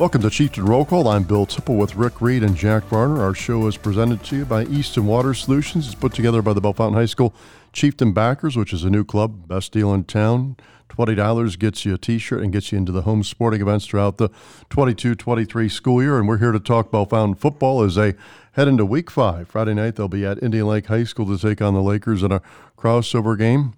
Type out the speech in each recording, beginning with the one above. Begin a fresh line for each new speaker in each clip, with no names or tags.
Welcome to Chieftain Roll Call. I'm Bill Tipple with Rick Reed and Jack Varner. Our show is presented to you by Easton Water Solutions. It's put together by the Bellefontaine High School Chieftain Backers, which is a new club, best deal in town. $20 gets you a t shirt and gets you into the home sporting events throughout the 22 23 school year. And we're here to talk Bellefontaine football as they head into week five. Friday night, they'll be at Indian Lake High School to take on the Lakers in a crossover game.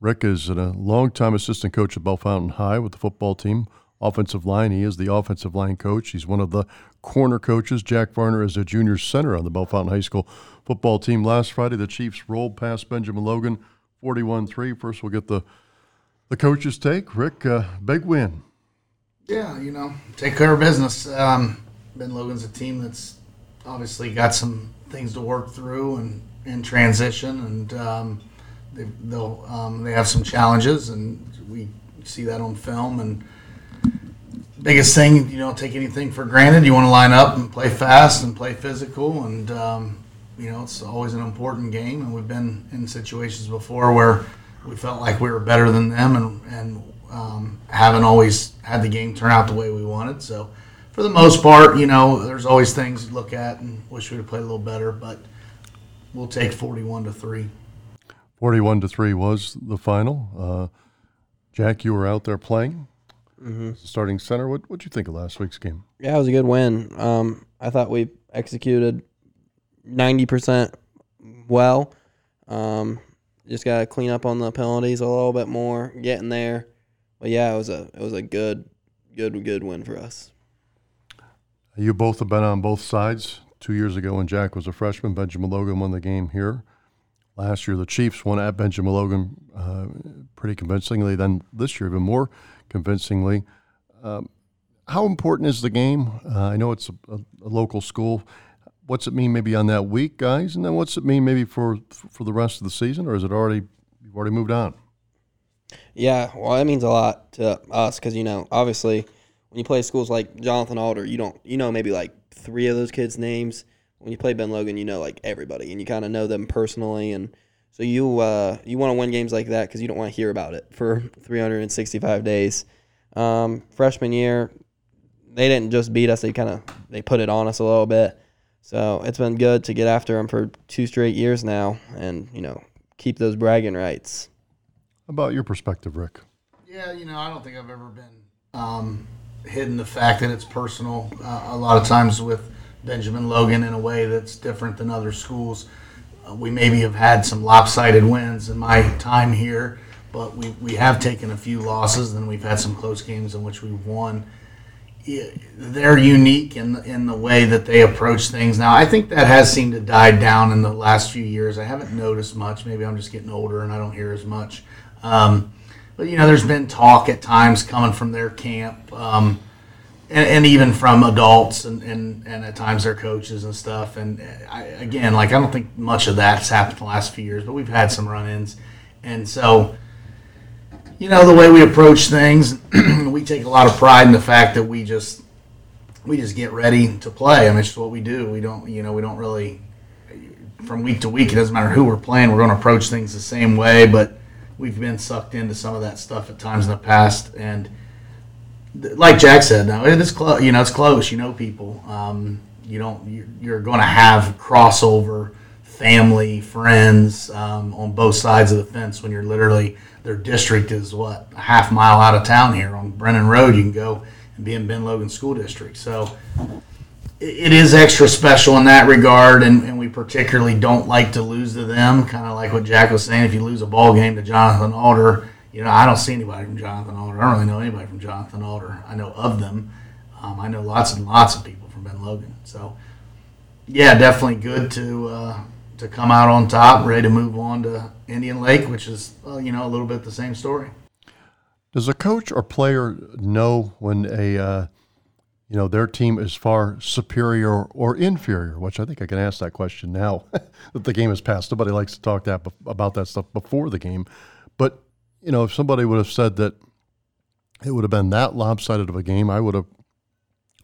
Rick is a longtime assistant coach at Bellefontaine High with the football team offensive line. He is the offensive line coach. He's one of the corner coaches. Jack Varner is a junior center on the Bellefontaine High School football team. Last Friday, the Chiefs rolled past Benjamin Logan 41 3. First, we'll get the, the coach's take. Rick, uh, big win.
Yeah, you know, take care of business. Um, ben Logan's a team that's obviously got some things to work through and in transition, and um, they, they'll um, they have some challenges, and we see that on film. And biggest thing, you don't take anything for granted. You want to line up and play fast and play physical, and um, you know it's always an important game. And we've been in situations before where we felt like we were better than them, and and um, haven't always had the game turn out the way we wanted. So for the most part, you know, there's always things to look at and wish we'd have played a little better, but we'll take 41 to three.
41 to three was the final. Uh, Jack, you were out there playing.
Mm-hmm.
Starting center, what what you think of last week's game?
Yeah, it was a good win. Um, I thought we executed ninety percent well. Um, just gotta clean up on the penalties a little bit more, getting there. But yeah, it was a it was a good, good, good win for us.
You both have been on both sides. Two years ago, when Jack was a freshman, Benjamin Logan won the game here. Last year, the Chiefs won at Benjamin Logan uh, pretty convincingly. Then this year, even more convincingly. Um, how important is the game? Uh, I know it's a, a, a, local school. What's it mean maybe on that week, guys? And then what's it mean maybe for for the rest of the season, or is it already you've already moved on?
Yeah, well, that means a lot to us because you know, obviously, when you play schools like Jonathan Alder, you don't you know maybe like three of those kids' names. When you play Ben Logan, you know like everybody, and you kind of know them personally, and so you uh, you want to win games like that because you don't want to hear about it for 365 days. Um, freshman year, they didn't just beat us; they kind of they put it on us a little bit. So it's been good to get after them for two straight years now, and you know keep those bragging rights.
How about your perspective, Rick?
Yeah, you know I don't think I've ever been um, hidden the fact that it's personal. Uh, a lot of times with Benjamin Logan in a way that's different than other schools uh, we maybe have had some lopsided wins in my time here, but we, we have taken a few losses, and we've had some close games in which we've won. They're unique in the, in the way that they approach things. Now, I think that has seemed to die down in the last few years. I haven't noticed much. Maybe I'm just getting older and I don't hear as much. Um, but you know, there's been talk at times coming from their camp. Um, and, and, even from adults and, and, and at times their coaches and stuff. And I, again, like I don't think much of that's happened the last few years, but we've had some run-ins, and so you know the way we approach things, we take a lot of pride in the fact that we just we just get ready to play. I mean, it's just what we do. We don't you know we don't really from week to week. It doesn't matter who we're playing. We're going to approach things the same way, but we've been sucked into some of that stuff at times in the past and like Jack said, now it is close. You know, it's close. You know, people. Um, you don't. You're, going to have crossover, family, friends um, on both sides of the fence when you're literally their district is what a half mile out of town here on Brennan Road. You can go and be in Ben Logan School District. So it, it is extra special in that regard, and, and we particularly don't like to lose to them. Kind of like what Jack was saying. If you lose a ball game to Jonathan Alder you know, I don't see anybody from Jonathan Alder. I don't really know anybody from Jonathan Alder. I know of them. Um, I know lots and lots of people from Ben Logan. So, yeah, definitely good to uh, to come out on top, ready to move on to Indian Lake, which is well, you know a little bit the same story.
Does a coach or player know when a uh, you know their team is far superior or inferior? Which I think I can ask that question now that the game has passed. Nobody likes to talk that about that stuff before the game, but you know, if somebody would have said that it would have been that lopsided of a game, I would have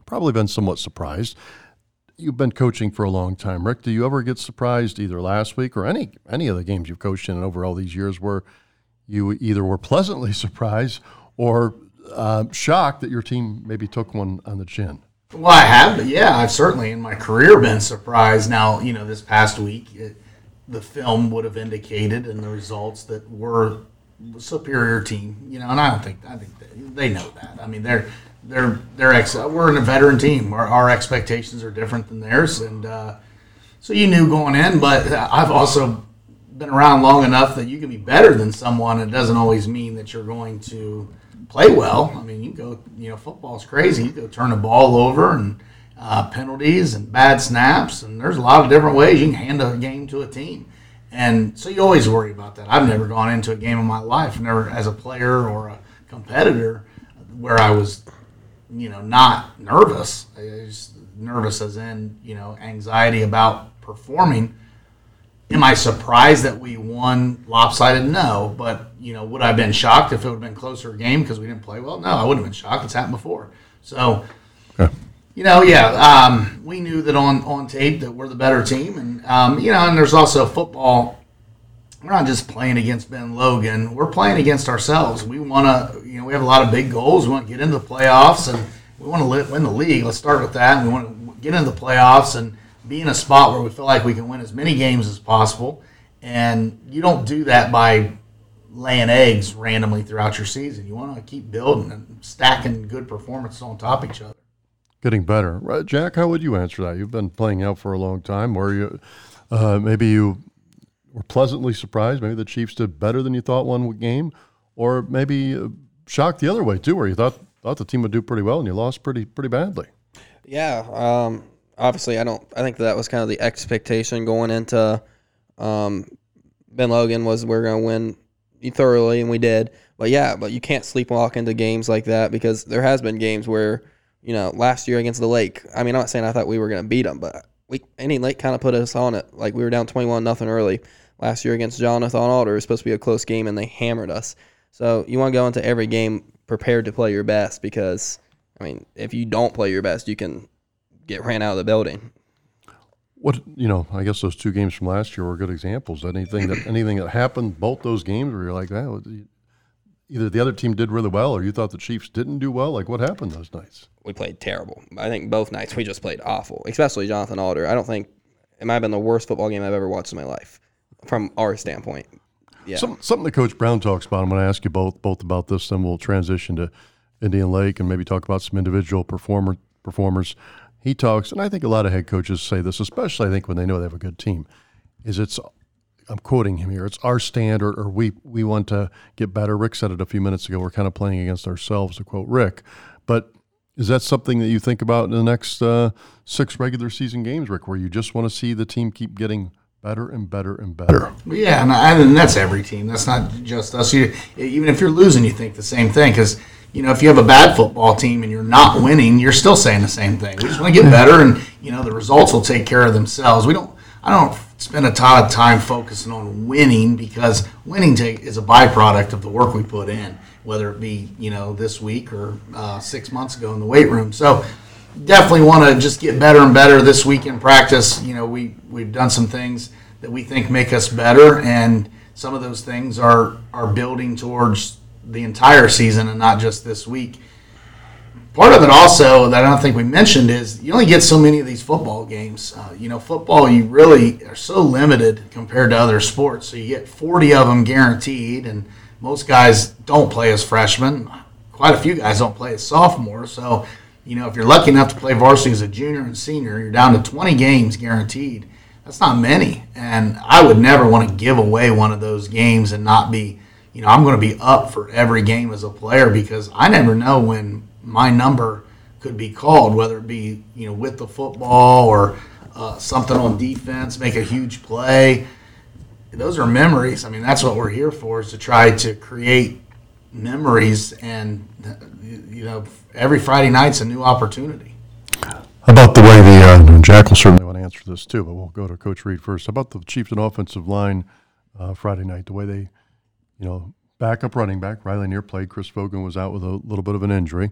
probably been somewhat surprised. You've been coaching for a long time, Rick. Do you ever get surprised either last week or any any of the games you've coached in over all these years where you either were pleasantly surprised or uh, shocked that your team maybe took one on the chin.
Well, I have, yeah, I've certainly in my career been surprised. Now, you know, this past week, it, the film would have indicated and the results that we're superior team. You know, and I don't think I think they, they know that. I mean, they're they're they're ex- we're in a veteran team. Our, our expectations are different than theirs, and uh, so you knew going in. But I've also been around long enough that you can be better than someone. It doesn't always mean that you're going to play well. I mean, you go, you know, football's crazy. You go turn the ball over and uh, penalties and bad snaps, and there's a lot of different ways you can hand a game to a team. And so you always worry about that. I've never gone into a game in my life, never as a player or a competitor, where I was, you know, not nervous. Was nervous as in, you know, anxiety about performing Am I surprised that we won lopsided? No, but you know, would I have been shocked if it would have been closer game because we didn't play well? No, I wouldn't have been shocked. It's happened before. So,
Okay.
You know, yeah, um, we knew that on on tape that we're the better team, and um, you know, and there's also football. We're not just playing against Ben Logan. We're playing against ourselves. We want to, you know, we have a lot of big goals. We want to get into the playoffs, and we want to win the league. Let's start with that. And we want to get into the playoffs and be in a spot where we feel like we can win as many games as possible. And you don't do that by laying eggs randomly throughout your season. You want to keep building and stacking good performances on top of each other.
Getting better, Jack? How would you answer that? You've been playing out for a long time. Were you uh, maybe you were pleasantly surprised? Maybe the Chiefs did better than you thought one game, or maybe uh, shocked the other way too, where you thought thought the team would do pretty well and you lost pretty pretty badly.
Yeah, um, obviously, I don't. I think that was kind of the expectation going into um, Ben Logan was we're going to win thoroughly, and we did. But yeah, but you can't sleepwalk into games like that because there has been games where you know last year against the Lake. I mean, I'm not saying I thought we were going to beat them, but we any Lake kind of put us on it. Like we were down 21 nothing early last year against Jonathan Alder. It was supposed to be a close game, and they hammered us. So you want to go into every game prepared to play your best because I mean, if you don't play your best, you can get ran out of the building.
What you know, I guess those two games from last year were good examples. Anything that anything that happened both those games where you're like, that. Either the other team did really well or you thought the Chiefs didn't do well. Like what happened those nights?
We played terrible. I think both nights we just played awful, especially Jonathan Alder. I don't think it might have been the worst football game I've ever watched in my life from our standpoint. Yeah.
Some, something that Coach Brown talks about. I'm going to ask you both both about this, then we'll transition to Indian Lake and maybe talk about some individual performer performers he talks, and I think a lot of head coaches say this, especially I think when they know they have a good team, is it's I'm quoting him here. It's our stand, or, or, we we want to get better. Rick said it a few minutes ago. We're kind of playing against ourselves, to quote Rick. But is that something that you think about in the next uh, six regular season games, Rick, where you just want to see the team keep getting better and better and better?
Yeah, and, I, and that's every team. That's not just us. You, even if you're losing, you think the same thing because you know, if you have a bad football team and you're not winning, you're still saying the same thing. We just want to get better, and you know, the results will take care of themselves. We don't. I don't spend a ton of time focusing on winning because winning take, is a byproduct of the work we put in, whether it be you know this week or uh, six months ago in the weight room. So definitely want to just get better and better this week in practice. You know, we we've done some things that we think make us better, and some of those things are are building towards the entire season and not just this week. Part of it also that I don't think we mentioned is you only get so many of these football games. Uh, you know, football you really are so limited compared to other sports. So you get 40 of them guaranteed, and most guys don't play as freshmen. Quite a few guys don't play as sophomores. So, you know, if you're lucky enough to play varsity as a junior and senior, you're down to 20 games guaranteed. That's not many, and I would never want to give away one of those games and not be you know, I'm going to be up for every game as a player because I never know when my number could be called, whether it be, you know, with the football or uh, something on defense, make a huge play. Those are memories. I mean, that's what we're here for is to try to create memories and, you know, every Friday night's a new opportunity.
About the way the, uh, Jack will certainly want to answer this too, but we'll go to Coach Reed first. About the Chiefs and offensive line uh, Friday night, the way they you know, backup running back. Riley Neer played. Chris Fogan was out with a little bit of an injury.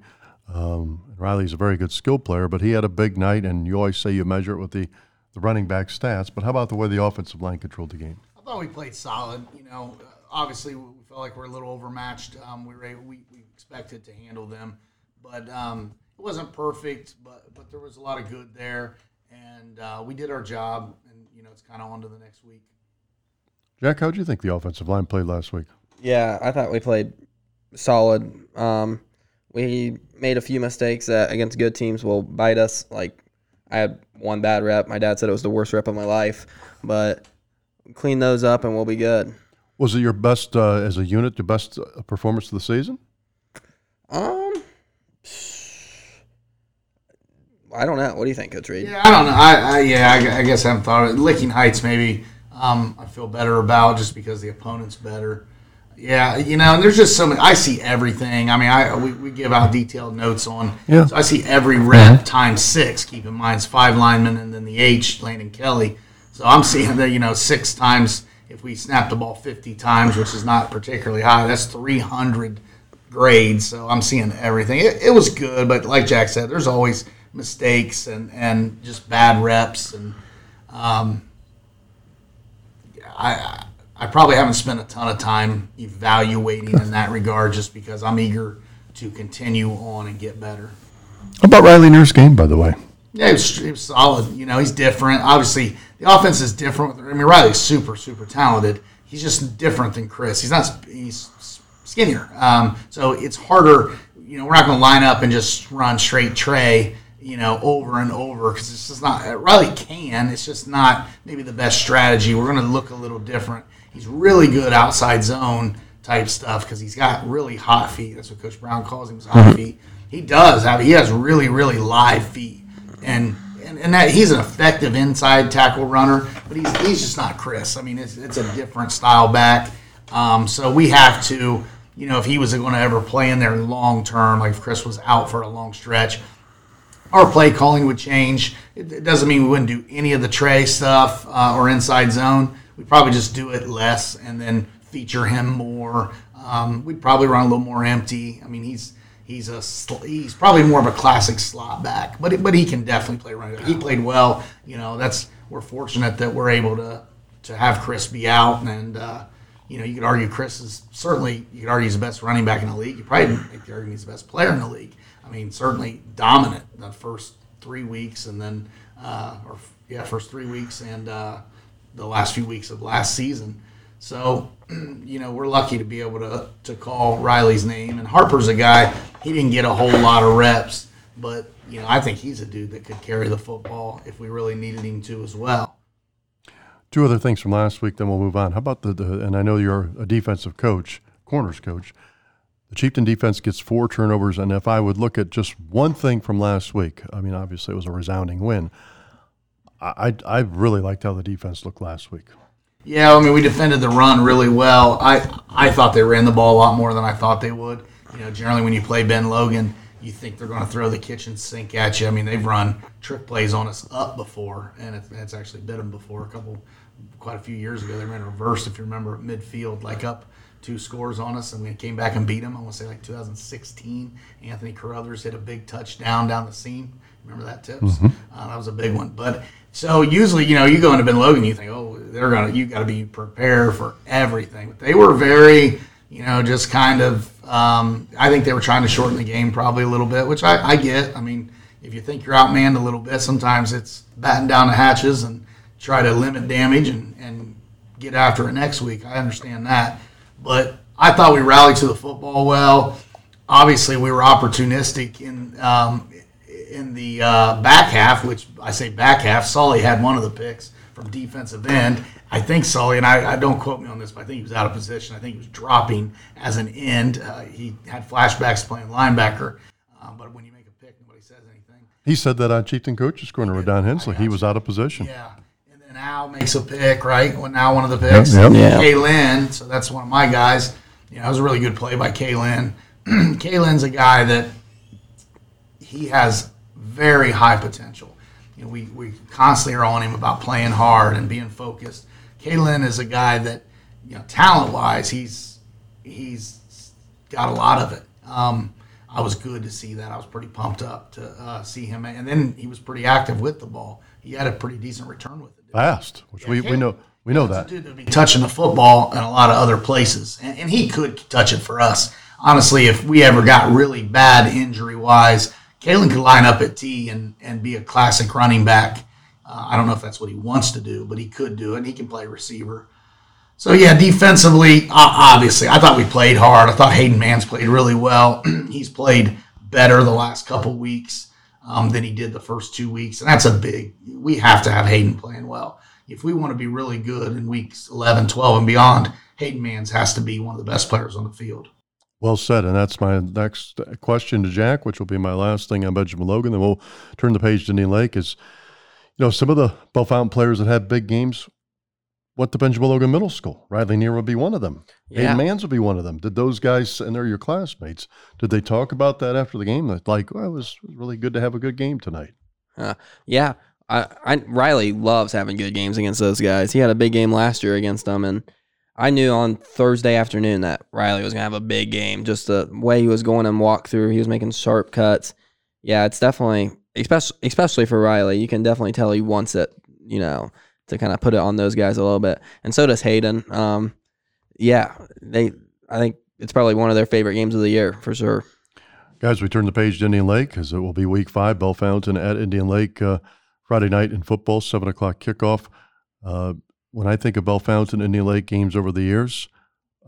Um, Riley's a very good skill player, but he had a big night, and you always say you measure it with the, the running back stats. But how about the way the offensive line controlled the game?
I thought we played solid. You know, obviously we felt like we're a little overmatched. Um, we were able, we, we expected to handle them, but um, it wasn't perfect. But but there was a lot of good there, and uh, we did our job. And you know, it's kind of on to the next week.
Jack, how do you think the offensive line played last week?
Yeah, I thought we played solid. Um, we made a few mistakes that against good teams will bite us. Like I had one bad rep. My dad said it was the worst rep of my life, but clean those up and we'll be good.
Was it your best uh, as a unit, your best uh, performance of the season?
Um, I don't know. What do you think, Coach Reed?
Yeah, I don't know. I, I yeah, I, I guess I haven't thought of it. Licking Heights maybe. Um, I feel better about just because the opponent's better. Yeah, you know, and there's just so many. I see everything. I mean, I we, we give out detailed notes on.
Yeah.
So I see every rep times six. Keep in mind, it's five linemen and then the H, Landon Kelly. So I'm seeing that you know six times. If we snap the ball 50 times, which is not particularly high, that's 300 grades. So I'm seeing everything. It, it was good, but like Jack said, there's always mistakes and and just bad reps and. Um, I I probably haven't spent a ton of time evaluating in that regard, just because I'm eager to continue on and get better.
How about Riley Near's game, by the way?
Yeah, he was, he was solid. You know, he's different. Obviously, the offense is different. I mean, Riley's super, super talented. He's just different than Chris. He's not. He's skinnier. Um, so it's harder. You know, we're not going to line up and just run straight Trey. You know, over and over because it's just not. Riley can. It's just not maybe the best strategy. We're going to look a little different. He's really good outside zone type stuff because he's got really hot feet. That's what Coach Brown calls him, his hot feet. He does have. He has really, really live feet, and and, and that he's an effective inside tackle runner, but he's he's just not Chris. I mean, it's it's a different style back. Um, so we have to, you know, if he was going to ever play in there long term, like if Chris was out for a long stretch, our play calling would change. It, it doesn't mean we wouldn't do any of the tray stuff uh, or inside zone. We'd probably just do it less and then feature him more. Um, we'd probably run a little more empty. I mean, he's he's a he's probably more of a classic slot back, but but he can definitely play running. He played well. You know, that's we're fortunate that we're able to to have Chris be out and. Uh, you know, you could argue Chris is certainly you could argue he's the best running back in the league. You probably make the argument he's the best player in the league. I mean, certainly dominant the first three weeks, and then uh, or yeah, first three weeks and uh, the last few weeks of last season. So, you know, we're lucky to be able to to call Riley's name. And Harper's a guy he didn't get a whole lot of reps, but you know, I think he's a dude that could carry the football if we really needed him to as well.
Two other things from last week, then we'll move on. How about the, the and I know you're a defensive coach, corners coach. The Chieftain defense gets four turnovers, and if I would look at just one thing from last week, I mean, obviously it was a resounding win. I, I, I really liked how the defense looked last week.
Yeah, I mean, we defended the run really well. I I thought they ran the ball a lot more than I thought they would. You know, generally when you play Ben Logan, you think they're going to throw the kitchen sink at you. I mean, they've run trick plays on us up before, and it's, it's actually bit them before a couple, quite a few years ago. They ran a reverse, if you remember, midfield, like up two scores on us, and we came back and beat them. I want to say like 2016. Anthony Carruthers hit a big touchdown down the seam. Remember that tips? Uh, that was a big one. But so usually, you know, you go into Ben Logan, you think, oh, they're gonna, you got to be prepared for everything. But they were very, you know, just kind of. Um, I think they were trying to shorten the game probably a little bit, which I, I get. I mean, if you think you're outmanned a little bit, sometimes it's batten down the hatches and try to limit damage and, and get after it next week. I understand that. But I thought we rallied to the football well. Obviously, we were opportunistic in um, in the uh, back half, which I say back half. Sully had one of the picks from defensive end. I think Sully, and I, I don't quote me on this, but I think he was out of position. I think he was dropping as an end. Uh, he had flashbacks playing linebacker. Uh, but when you make a pick, nobody says anything.
He said that on Chieftain Coach's Corner with Don Hensley. He was out of position.
Yeah. And then Al makes a pick, right? Well, now one of the picks.
Yep,
yep. Yeah.
Kaylin, so that's one of my guys. You know, it was a really good play by Kaylin. Kaylin's a guy that he has very high potential. You know, we, we constantly are on him about playing hard and being focused. Kaylin is a guy that, you know, talent wise, he's he's got a lot of it. Um, I was good to see that. I was pretty pumped up to uh, see him, and then he was pretty active with the ball. He had a pretty decent return with it.
Fast, which we, we know. We know that.
Dude would be touching the football in a lot of other places, and, and he could touch it for us. Honestly, if we ever got really bad injury wise, Kalen could line up at T and, and be a classic running back. Uh, I don't know if that's what he wants to do, but he could do it. And he can play receiver. So yeah, defensively, obviously, I thought we played hard. I thought Hayden Mans played really well. He's played better the last couple weeks um, than he did the first two weeks, and that's a big. We have to have Hayden playing well if we want to be really good in weeks 11, 12, and beyond. Hayden Mans has to be one of the best players on the field.
Well said. And that's my next question to Jack, which will be my last thing on Benjamin Logan. Then we'll turn the page to Indian Lake. Is, you know, some of the Bellefontaine players that had big games went to Benjamin Logan Middle School. Riley Neer would be one of them. Yeah. Hayden Mans would be one of them. Did those guys, and they're your classmates, did they talk about that after the game? That like, well, it was really good to have a good game tonight.
Uh, yeah. I, I Riley loves having good games against those guys. He had a big game last year against them, and I knew on Thursday afternoon that Riley was gonna have a big game. Just the way he was going and walk through, he was making sharp cuts. Yeah, it's definitely especially especially for Riley. You can definitely tell he wants it. You know, to kind of put it on those guys a little bit, and so does Hayden. Um, yeah, they. I think it's probably one of their favorite games of the year for sure.
Guys, we turn the page to Indian Lake because it will be Week Five. Bellefontaine at Indian Lake uh, Friday night in football, seven o'clock kickoff. Uh, when I think of Bellefontaine Indian Lake games over the years,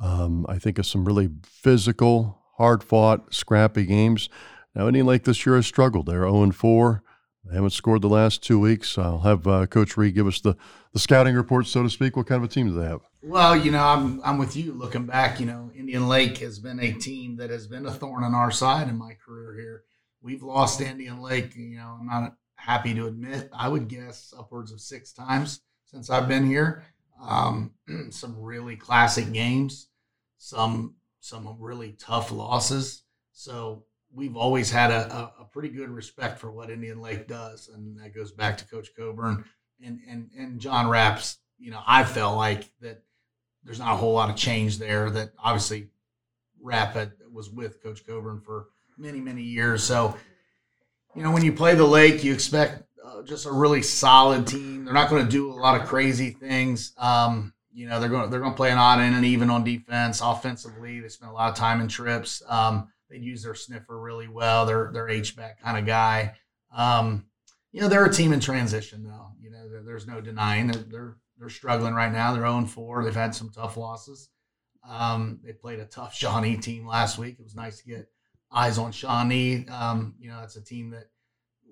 um, I think of some really physical, hard fought, scrappy games. Now, Indian Lake this year has struggled. They're 0 4. They haven't scored the last two weeks. I'll have uh, Coach Reed give us the, the scouting report, so to speak. What kind of a team do they have?
Well, you know, I'm, I'm with you looking back. You know, Indian Lake has been a team that has been a thorn on our side in my career here. We've lost Indian Lake, you know, I'm not happy to admit, I would guess upwards of six times since I've been here. Um, some really classic games, some some really tough losses. So we've always had a, a, a, pretty good respect for what Indian Lake does, and that goes back to Coach Coburn and and and John Raps. You know, I felt like that there's not a whole lot of change there. That obviously Rap had, was with Coach Coburn for many many years, so you know when you play the Lake, you expect uh, just a really solid team. They're not going to do a lot of crazy things. Um, you know, they're going they're going to play an odd and even on defense. Offensively, they spend a lot of time in trips. Um, they use their sniffer really well. They're they're H back kind of guy. Um, you know, they're a team in transition though. You know, there's no denying they're, they're they're struggling right now. They're 0 4. They've had some tough losses. Um, they played a tough Shawnee team last week. It was nice to get eyes on Shawnee. Um, you know, it's a team that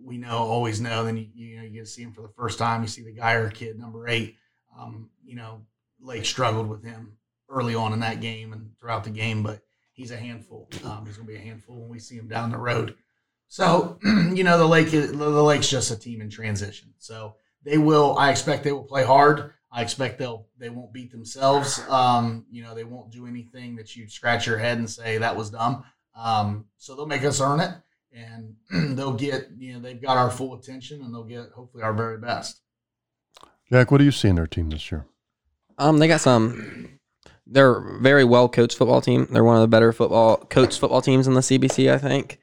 we know always know. Then you, you know you get to see him for the first time. You see the Geyer kid, number eight. Um, you know, Lake struggled with him early on in that game and throughout the game, but he's a handful. Um, he's going to be a handful when we see him down the road. So you know the lake the lake's just a team in transition. So they will. I expect they will play hard. I expect they'll they won't beat themselves. Um, you know they won't do anything that you scratch your head and say that was dumb. Um, so they'll make us earn it and they'll get you know they've got our full attention and they'll get hopefully our very best.
Jack, what do you see in their team this year?
Um, they got some. They're a very well coached football team. They're one of the better football coached football teams in the CBC, I think.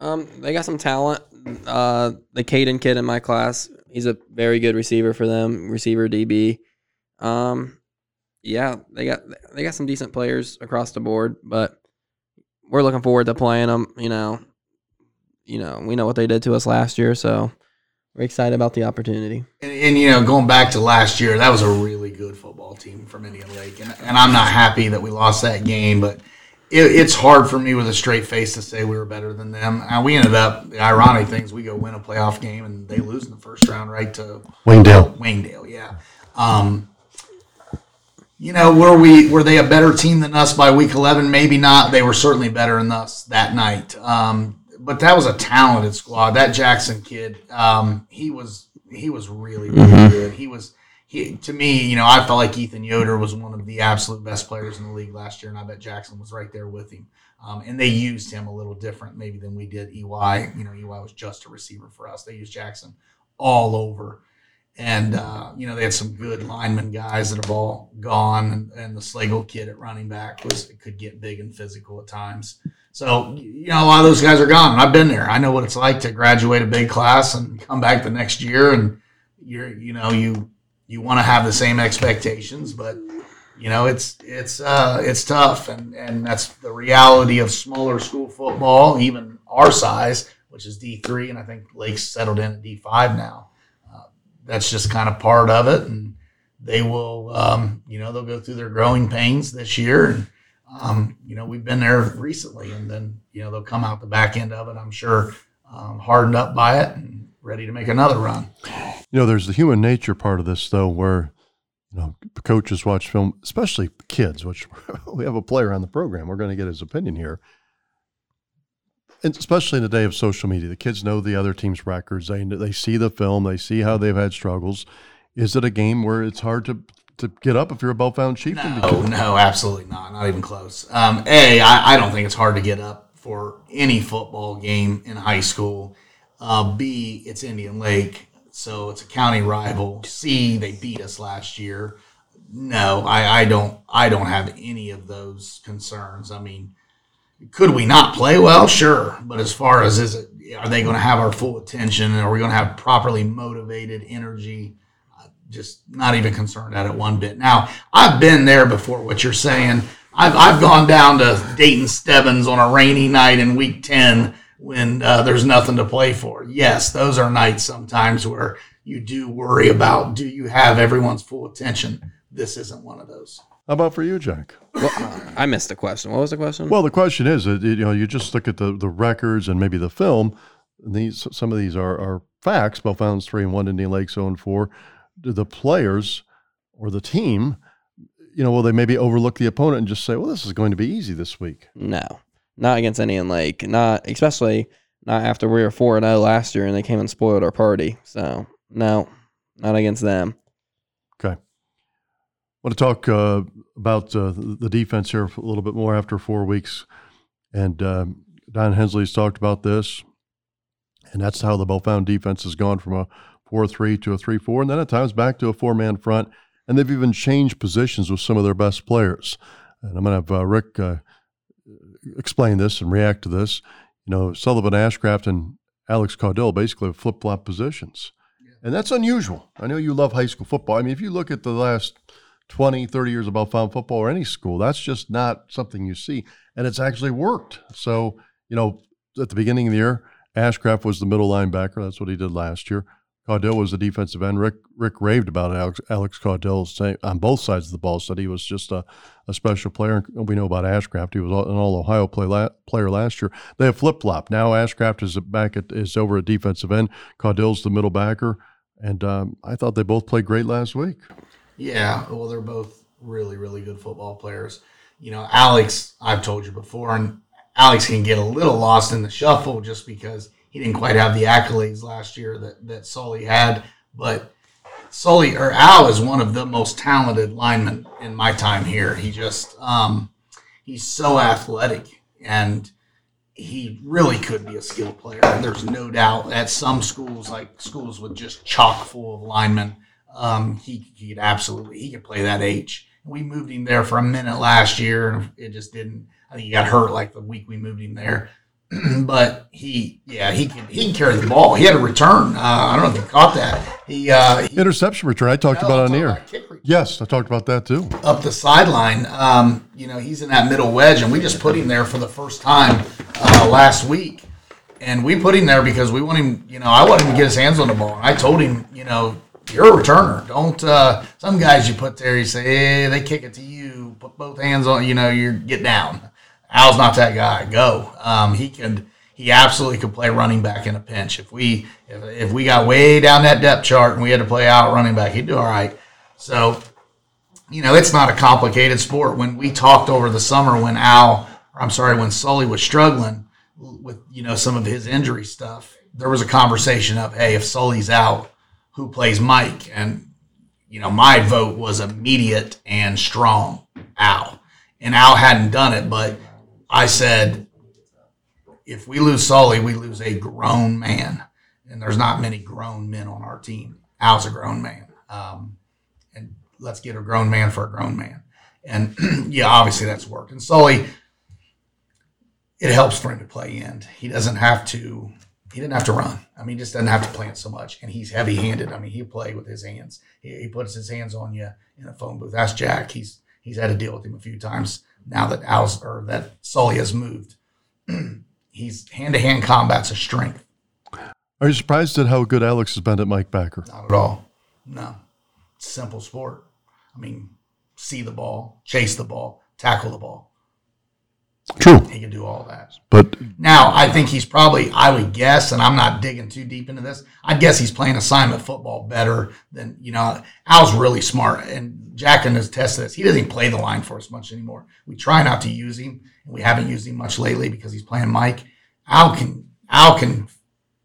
Um, they got some talent. Uh, the Caden kid in my class, he's a very good receiver for them, receiver DB. Um, yeah, they got they got some decent players across the board, but we're looking forward to playing them. You know, you know, we know what they did to us last year, so we're excited about the opportunity.
And, and, you know, going back to last year, that was a really good football team from Indian Lake, and, and I'm not happy that we lost that game, but it, it's hard for me with a straight face to say we were better than them. And we ended up the ironic things we go win a playoff game and they lose in the first round, right to
Waynedale.
Waynedale, yeah. Um, you know, were we were they a better team than us by week eleven? Maybe not. They were certainly better than us that night. Um, but that was a talented squad. That Jackson kid, um, he was he was really really mm-hmm. good. He was he to me, you know, I felt like Ethan Yoder was one of the absolute best players in the league last year, and I bet Jackson was right there with him. Um, and they used him a little different maybe than we did EY. You know, EY was just a receiver for us. They used Jackson all over. And, uh, you know, they had some good lineman guys that have all gone. And, and the Slagle kid at running back was could get big and physical at times. So, you know, a lot of those guys are gone. I've been there. I know what it's like to graduate a big class and come back the next year and you're, you know, you, you want to have the same expectations, but you know it's it's uh, it's tough, and and that's the reality of smaller school football, even our size, which is D three, and I think Lake's settled in at D five now. Uh, that's just kind of part of it, and they will, um, you know, they'll go through their growing pains this year, and um, you know we've been there recently, and then you know they'll come out the back end of it, I'm sure, um, hardened up by it and ready to make another run.
You know, there's the human nature part of this, though, where you know coaches watch film, especially kids. Which we have a player on the program. We're going to get his opinion here, and especially in the day of social media, the kids know the other team's records. They they see the film. They see how they've had struggles. Is it a game where it's hard to to get up if you're a Bellefontaine Chieftain?
No, no, absolutely not. Not even close. Um, a, I, I don't think it's hard to get up for any football game in high school. Uh, B, it's Indian Lake, so it's a county rival. C, they beat us last year. No, I, I don't. I don't have any of those concerns. I mean, could we not play well? Sure, but as far as is it, are they going to have our full attention? Are we going to have properly motivated energy? Uh, Just not even concerned at it one bit. Now, I've been there before. What you're saying, I've I've gone down to Dayton Stebbins on a rainy night in Week Ten when uh, there's nothing to play for. Yes, those are nights sometimes where you do worry about do you have everyone's full attention. This isn't one of those.
How about for you, Jack?
Well, I missed the question. What was the question?
Well, the question is, you know, you just look at the, the records and maybe the film. And these some of these are, are facts. Bellefontaine's three and one, Indian Lakes zero and four. Do the players or the team, you know, will they maybe overlook the opponent and just say, "Well, this is going to be easy this week"?
no, not against Indian Lake. Not especially not after we were four and zero last year and they came and spoiled our party. So no, not against them.
Okay. I want to talk uh, about uh, the defense here a little bit more after four weeks. And um, Don Hensley's talked about this. And that's how the Bellefontaine defense has gone from a 4 3 to a 3 4, and then at times back to a four man front. And they've even changed positions with some of their best players. And I'm going to have uh, Rick uh, explain this and react to this. You know, Sullivan Ashcraft and Alex Caudill basically flip flop positions. And that's unusual. I know you love high school football. I mean, if you look at the last 20, 30 years of Bellefontaine football or any school, that's just not something you see. And it's actually worked. So, you know, at the beginning of the year, Ashcraft was the middle linebacker. That's what he did last year. Caudill was the defensive end. Rick Rick raved about Alex, Alex Caudill on both sides of the ball. Said he was just a, a special player. And we know about Ashcraft. He was an All Ohio play la- player last year. They have flip flop now. Ashcraft is back at is over at defensive end. Caudill's the middle backer. And um, I thought they both played great last week.
Yeah, well, they're both really, really good football players. You know, Alex, I've told you before, and Alex can get a little lost in the shuffle just because he didn't quite have the accolades last year that, that Sully had. But Sully or Al is one of the most talented linemen in my time here. He just um, he's so athletic and he really could be a skilled player. There's no doubt at some schools, like schools with just chock full of linemen, um, he he could absolutely he could play that H. We moved him there for a minute last year, and it just didn't. I think he got hurt like the week we moved him there. but he, yeah, he can he can carry the ball. He had a return. Uh, I don't know if you caught that. He, uh, he
Interception return. I talked
no,
about on
about
Yes, I talked about that too.
up the sideline. Um, you know, he's in that middle wedge, and we just put him there for the first time uh, last week. And we put him there because we want him. You know, I want him to get his hands on the ball. And I told him, you know, you're a returner. Don't. Uh, some guys you put there, you say, hey, they kick it to you. Put both hands on. You know, you get down. Al's not that guy. Go. Um, he could. He absolutely could play running back in a pinch. If we if, if we got way down that depth chart and we had to play out running back, he'd do all right. So you know, it's not a complicated sport. When we talked over the summer, when Al, I'm sorry, when Sully was struggling with, you know, some of his injury stuff, there was a conversation of, hey, if Sully's out, who plays Mike? And, you know, my vote was immediate and strong, Al. And Al hadn't done it, but I said, if we lose Sully, we lose a grown man. And there's not many grown men on our team. Al's a grown man. Um, and let's get a grown man for a grown man. And yeah, obviously that's worked. And Sully, it helps for him to play end. He doesn't have to he didn't have to run. I mean, he just doesn't have to plant so much. And he's heavy handed. I mean, he'll play with his hands. He, he, puts his hands on you in a phone booth. That's Jack. He's he's had to deal with him a few times now that Al's or that Sully has moved. he's hand to hand combat's a strength.
Are you surprised at how good Alex has been at Mike Backer?
Not at all. No. Simple sport. I mean, see the ball, chase the ball, tackle the ball.
True.
He can do all that.
But
now I think he's probably, I would guess, and I'm not digging too deep into this. I'd guess he's playing assignment football better than, you know, Al's really smart. And Jack and has tested this. He doesn't even play the line for us much anymore. We try not to use him, and we haven't used him much lately because he's playing Mike. Al can, Al can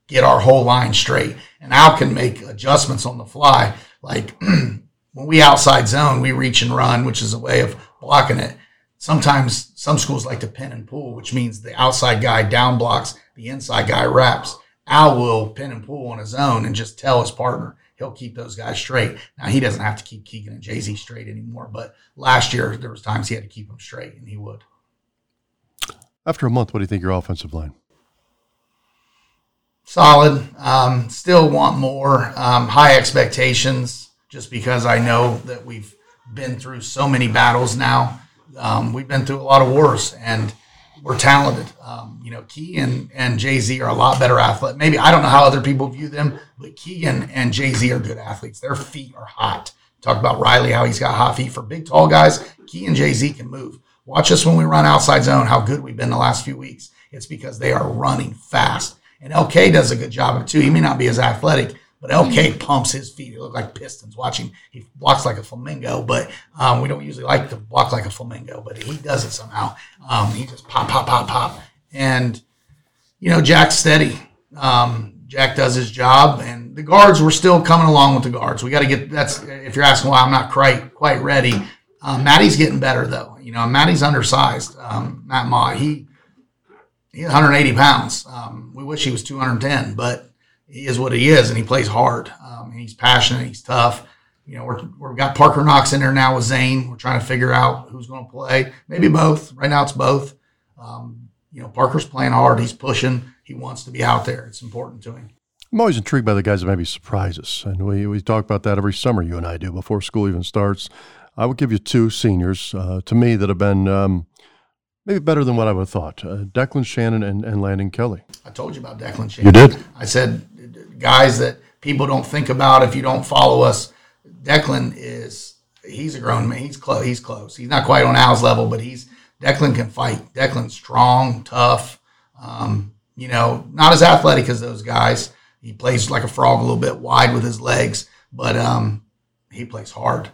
get our whole line straight, and Al can make adjustments on the fly. Like when we outside zone, we reach and run, which is a way of blocking it sometimes some schools like to pin and pull, which means the outside guy down blocks, the inside guy wraps. Al will pin and pull on his own and just tell his partner he'll keep those guys straight. Now he doesn't have to keep Keegan and Jay Z straight anymore, but last year there was times he had to keep them straight, and he would.
After a month, what do you think your offensive line?
Solid. Um, still want more. Um, high expectations, just because I know that we've been through so many battles now um, we've been through a lot of wars and we're talented. Um, you know, Keegan and Jay Z are a lot better athletes. Maybe I don't know how other people view them, but Keegan and Jay Z are good athletes. Their feet are hot. Talk about Riley, how he's got hot feet for big, tall guys. Key and Jay Z can move. Watch us when we run outside zone, how good we've been the last few weeks. It's because they are running fast. And LK does a good job of it too. He may not be as athletic, but LK pumps his feet. He look like pistons. Watching, he walks like a flamingo, but um, we don't usually like to walk like a flamingo, but he does it somehow. Um, he just pop, pop, pop, pop. And, you know, Jack's steady. Um, Jack does his job, and the guards were still coming along with the guards. We got to get that's if you're asking why I'm not quite quite ready. Um, Maddie's getting better though. You know, Maddie's undersized. Um, Matt Ma, he he's 180 pounds. Um, we wish he was 210, but he is what he is, and he plays hard. Um, he's passionate. He's tough. You know, we're, we've got Parker Knox in there now with Zane. We're trying to figure out who's going to play. Maybe both. Right now, it's both. Um, you know, Parker's playing hard. He's pushing. He wants to be out there. It's important to him.
I'm always intrigued by the guys that maybe surprise us, and we we talk about that every summer. You and I do before school even starts. I would give you two seniors uh, to me that have been um, maybe better than what I would have thought. Uh, Declan Shannon and, and Landon Kelly.
I told you about Declan Shannon.
You did.
I said guys that people don't think about if you don't follow us. Declan is he's a grown man. He's close. He's close. He's not quite on Al's level, but he's Declan can fight. Declan's strong, tough. Um, you know, not as athletic as those guys. He plays like a frog a little bit wide with his legs, but um, he plays hard.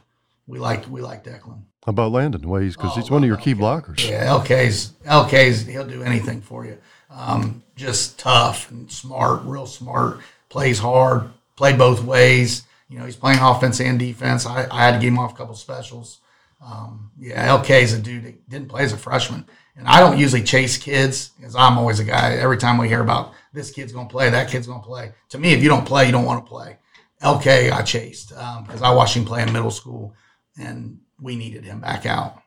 We like we like Declan.
How about Landon? Ways because oh, he's one of your key blockers.
Yeah, LK's LK's he'll do anything for you. Um, just tough and smart, real smart plays hard, play both ways. You know, he's playing offense and defense. I, I had to give him off a couple specials. Um, yeah, LK is a dude that didn't play as a freshman. And I don't usually chase kids because I'm always a guy. Every time we hear about this kid's going to play, that kid's going to play. To me, if you don't play, you don't want to play. LK, I chased because um, I watched him play in middle school and we needed him back out.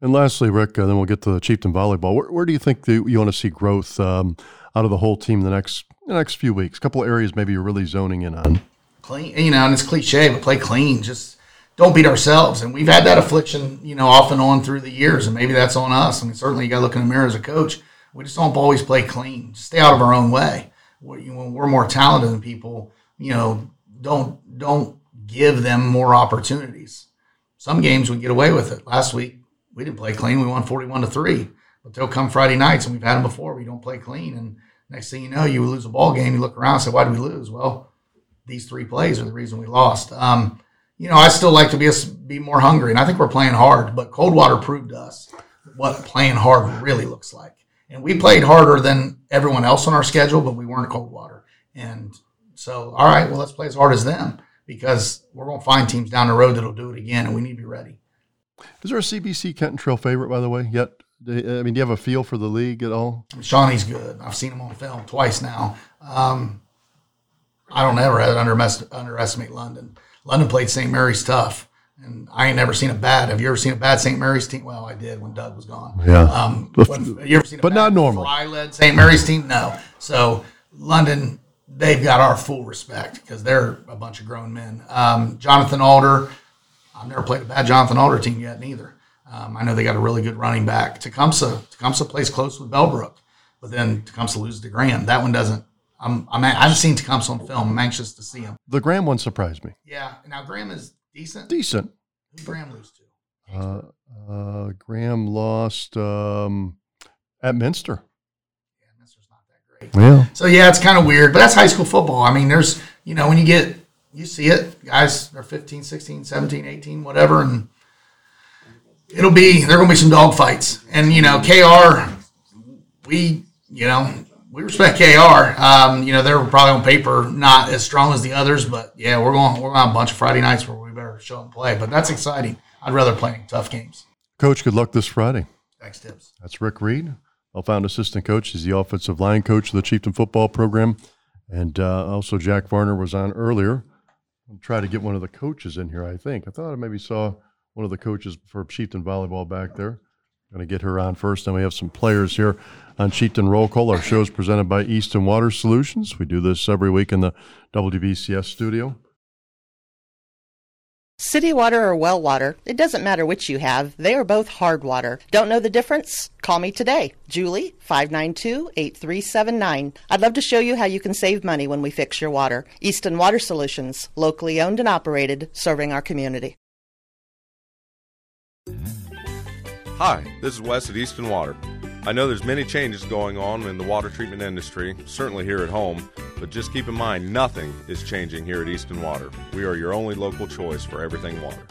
And lastly, Rick, uh, then we'll get to the Chieftain volleyball. Where, where do you think the, you want to see growth um, out of the whole team the next the next few weeks? A couple of areas maybe you're really zoning in on.
Clean, you know, and it's cliche, but play clean. Just don't beat ourselves. And we've had that affliction, you know, off and on through the years, and maybe that's on us. I mean, certainly you got to look in the mirror as a coach. We just don't always play clean. Stay out of our own way. When we're more talented than people, you know, don't don't give them more opportunities. Some games we get away with it. Last week we didn't play clean. We won forty-one to three. But they'll come Friday nights, and we've had them before. We don't play clean, and Next thing you know, you lose a ball game. You look around and say, "Why did we lose?" Well, these three plays are the reason we lost. Um, you know, I still like to be a, be more hungry, and I think we're playing hard. But Coldwater proved us what playing hard really looks like, and we played harder than everyone else on our schedule, but we weren't Coldwater. And so, all right, well, let's play as hard as them because we're going to find teams down the road that'll do it again, and we need to be ready.
Is there a CBC Kenton Trail favorite, by the way, yet? I mean, do you have a feel for the league at all?
Shawnee's good. I've seen him on film twice now. Um, I don't ever underestimate London. London played St. Mary's tough, and I ain't never seen a bad. Have you ever seen a bad St. Mary's team? Well, I did when Doug was gone.
Yeah.
Um, when, you ever seen
but not normal.
I led St. Mary's team? No. So London, they've got our full respect because they're a bunch of grown men. Um, Jonathan Alder, I've never played a bad Jonathan Alder team yet, neither. Um, I know they got a really good running back. Tecumseh, Tecumseh plays close with Bellbrook, but then Tecumseh loses to Graham. That one doesn't. I'm, I'm, I haven't seen Tecumseh on film. I'm anxious to see him.
The Graham one surprised me.
Yeah. Now Graham is decent.
Decent.
Who Graham lose to?
Uh, uh, Graham lost um, at Minster.
Yeah, Minster's not that great.
Yeah.
So yeah, it's kind of weird, but that's high school football. I mean, there's, you know, when you get, you see it, guys are 15, 16, 17, 18, whatever, and it'll be, there are going to be some dog fights. And, you know, KR, we, you know, we respect KR. Um, you know, they're probably on paper not as strong as the others, but yeah, we're going, we're have a bunch of Friday nights where we better show and play, but that's exciting. I'd rather play tough games.
Coach, good luck this Friday.
Thanks, Tips.
That's Rick Reed, Bellefontaine assistant coach. He's the offensive line coach of the Chieftain football program. And uh, also, Jack Varner was on earlier. I'll try to get one of the coaches in here, I think. I thought I maybe saw one of the coaches for Chieftain volleyball back there. Going to get her on first. Then we have some players here on Chieftain Roll Call. Our show is presented by Easton Water Solutions. We do this every week in the WVCS studio.
City water or well water, it doesn't matter which you have. They are both hard water. Don't know the difference? Call me today. Julie, 592-8379. I'd love to show you how you can save money when we fix your water. Easton Water Solutions, locally owned and operated, serving our community.
Hi, this is Wes at Easton Water. I know there's many changes going on in the water treatment industry, certainly here at home, but just keep in mind nothing is changing here at Easton Water. We are your only local choice for everything water.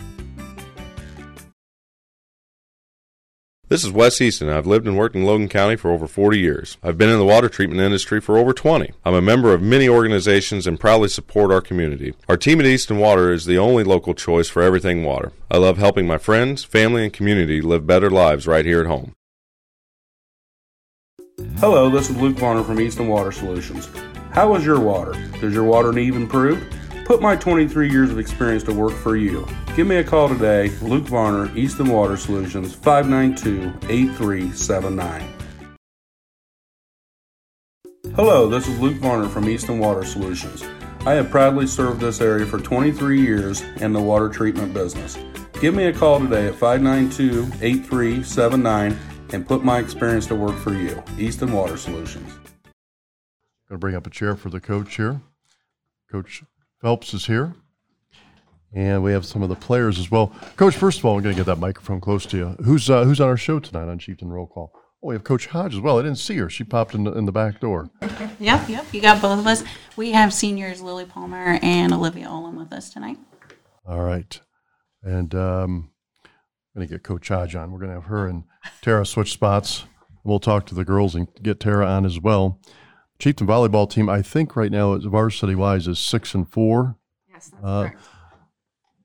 This is Wes Easton. I've lived and worked in Logan County for over 40 years. I've been in the water treatment industry for over 20. I'm a member of many organizations and proudly support our community. Our team at Easton Water is the only local choice for everything water. I love helping my friends, family, and community live better lives right here at home.
Hello, this is Luke Varner from Easton Water Solutions. How is your water? Does your water need improved? Put my 23 years of experience to work for you. Give me a call today, Luke Varner, Easton Water Solutions, 592 8379. Hello, this is Luke Varner from Easton Water Solutions. I have proudly served this area for 23 years in the water treatment business. Give me a call today at 592 8379 and put my experience to work for you. Easton Water Solutions.
I'm Going to bring up a chair for the coach here. Coach Phelps is here. And we have some of the players as well. Coach, first of all, I'm going to get that microphone close to you. Who's uh, who's on our show tonight on Chieftain Roll Call? Oh, we have Coach Hodge as well. I didn't see her. She popped in the, in the back door.
Yep, yep. You got both of us. We have seniors Lily Palmer and Olivia Olin with us tonight.
All right. And um, I'm going to get Coach Hodge on. We're going to have her and Tara switch spots. We'll talk to the girls and get Tara on as well. Chieftain volleyball team, I think right now, it's varsity wise, is six and four.
Yes, that's
Uh,
correct.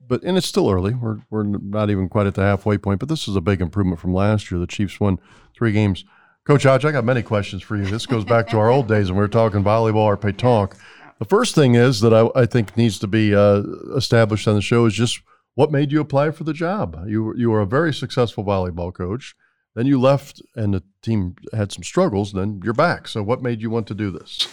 but and it's still early. We're we're not even quite at the halfway point. But this is a big improvement from last year. The Chiefs won three games. Coach Hodge, I got many questions for you. This goes back to our old days when we were talking volleyball or pétanque. The first thing is that I, I think needs to be uh, established on the show is just what made you apply for the job. You were- you were a very successful volleyball coach. Then you left, and the team had some struggles. Then you're back. So what made you want to do this?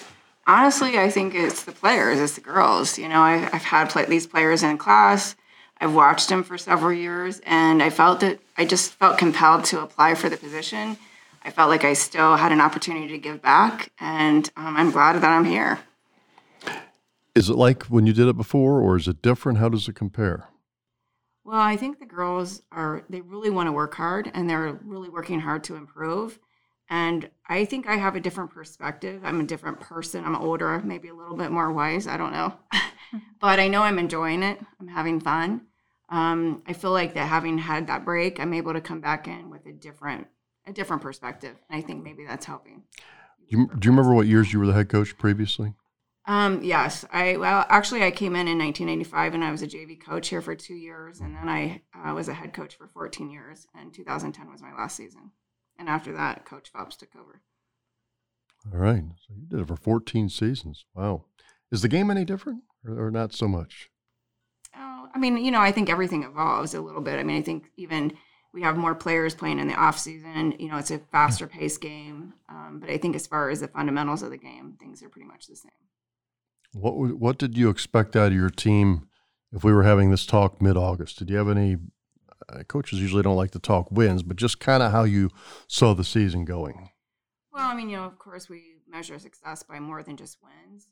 Honestly, I think it's the players, it's the girls. You know, I, I've had play, these players in class. I've watched them for several years, and I felt that I just felt compelled to apply for the position. I felt like I still had an opportunity to give back, and um, I'm glad that I'm here.
Is it like when you did it before, or is it different? How does it compare?
Well, I think the girls are, they really want to work hard and they're really working hard to improve. And I think I have a different perspective. I'm a different person. I'm older, maybe a little bit more wise. I don't know. but I know I'm enjoying it. I'm having fun. Um, I feel like that having had that break, I'm able to come back in with a different, a different perspective. And I think maybe that's helping.
Do you, do you remember what years you were the head coach previously?
Um, yes, I well actually I came in in 1985 and I was a JV coach here for two years, and then I uh, was a head coach for 14 years. And 2010 was my last season, and after that, Coach Phelps took over.
All right. So you did it for 14 seasons. Wow. Is the game any different or, or not so much?
Oh, I mean, you know, I think everything evolves a little bit. I mean, I think even we have more players playing in the off season. You know, it's a faster paced game. Um, but I think as far as the fundamentals of the game, things are pretty much the same.
What what did you expect out of your team if we were having this talk mid August? Did you have any? Uh, coaches usually don't like to talk wins, but just kind of how you saw the season going.
Well, I mean, you know, of course, we measure success by more than just wins.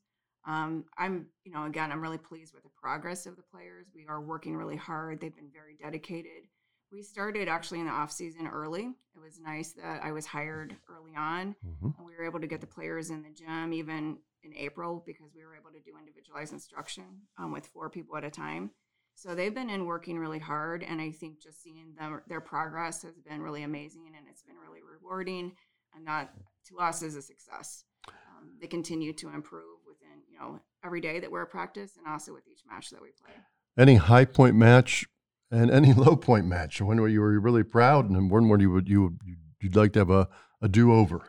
Um, I'm, you know, again, I'm really pleased with the progress of the players. We are working really hard. They've been very dedicated. We started actually in the off season early. It was nice that I was hired early on,
Mhm.
and we were able to get the players in the gym even in April because we were able to do individualized instruction um, with four people at a time. So they've been in working really hard, and I think just seeing them, their progress has been really amazing, and it's been really rewarding, and that to us is a success. Um, they continue to improve within you know every day that we're at practice, and also with each match that we play.
Any high point match and any low point match? When were you were really proud, and when were you would you you'd like to have a, a do over?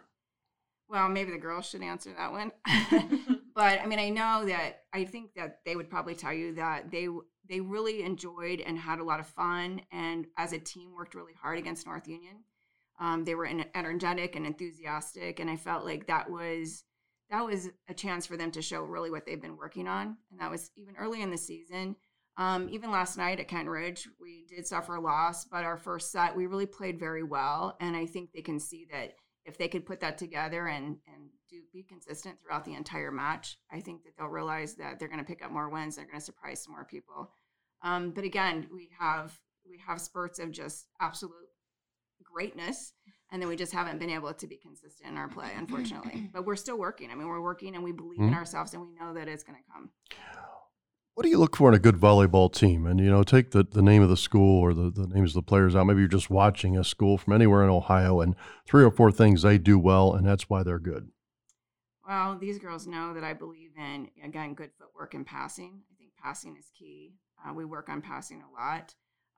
Well, maybe the girls should answer that one. but I mean, I know that I think that they would probably tell you that they they really enjoyed and had a lot of fun, and as a team worked really hard against North Union. Um, they were energetic and enthusiastic, and I felt like that was that was a chance for them to show really what they've been working on, and that was even early in the season. Um, even last night at Kent Ridge, we did suffer a loss, but our first set we really played very well, and I think they can see that if they could put that together and and do be consistent throughout the entire match, I think that they'll realize that they're going to pick up more wins. They're going to surprise some more people. Um, but again, we have we have spurts of just absolute greatness, and then we just haven't been able to be consistent in our play, unfortunately. but we're still working. I mean, we're working, and we believe in
Mhm.
ourselves, and we know that it's going to come.
What do you look for in a good volleyball team? And you know, take the, the name of the school or the, the names of the players out. Maybe you're just watching a school from anywhere in Ohio, and three or four things they do well, and that's why they're good.
Well, these girls know that I believe in again good footwork and passing. I think passing is key. Uh, we work on passing a lot.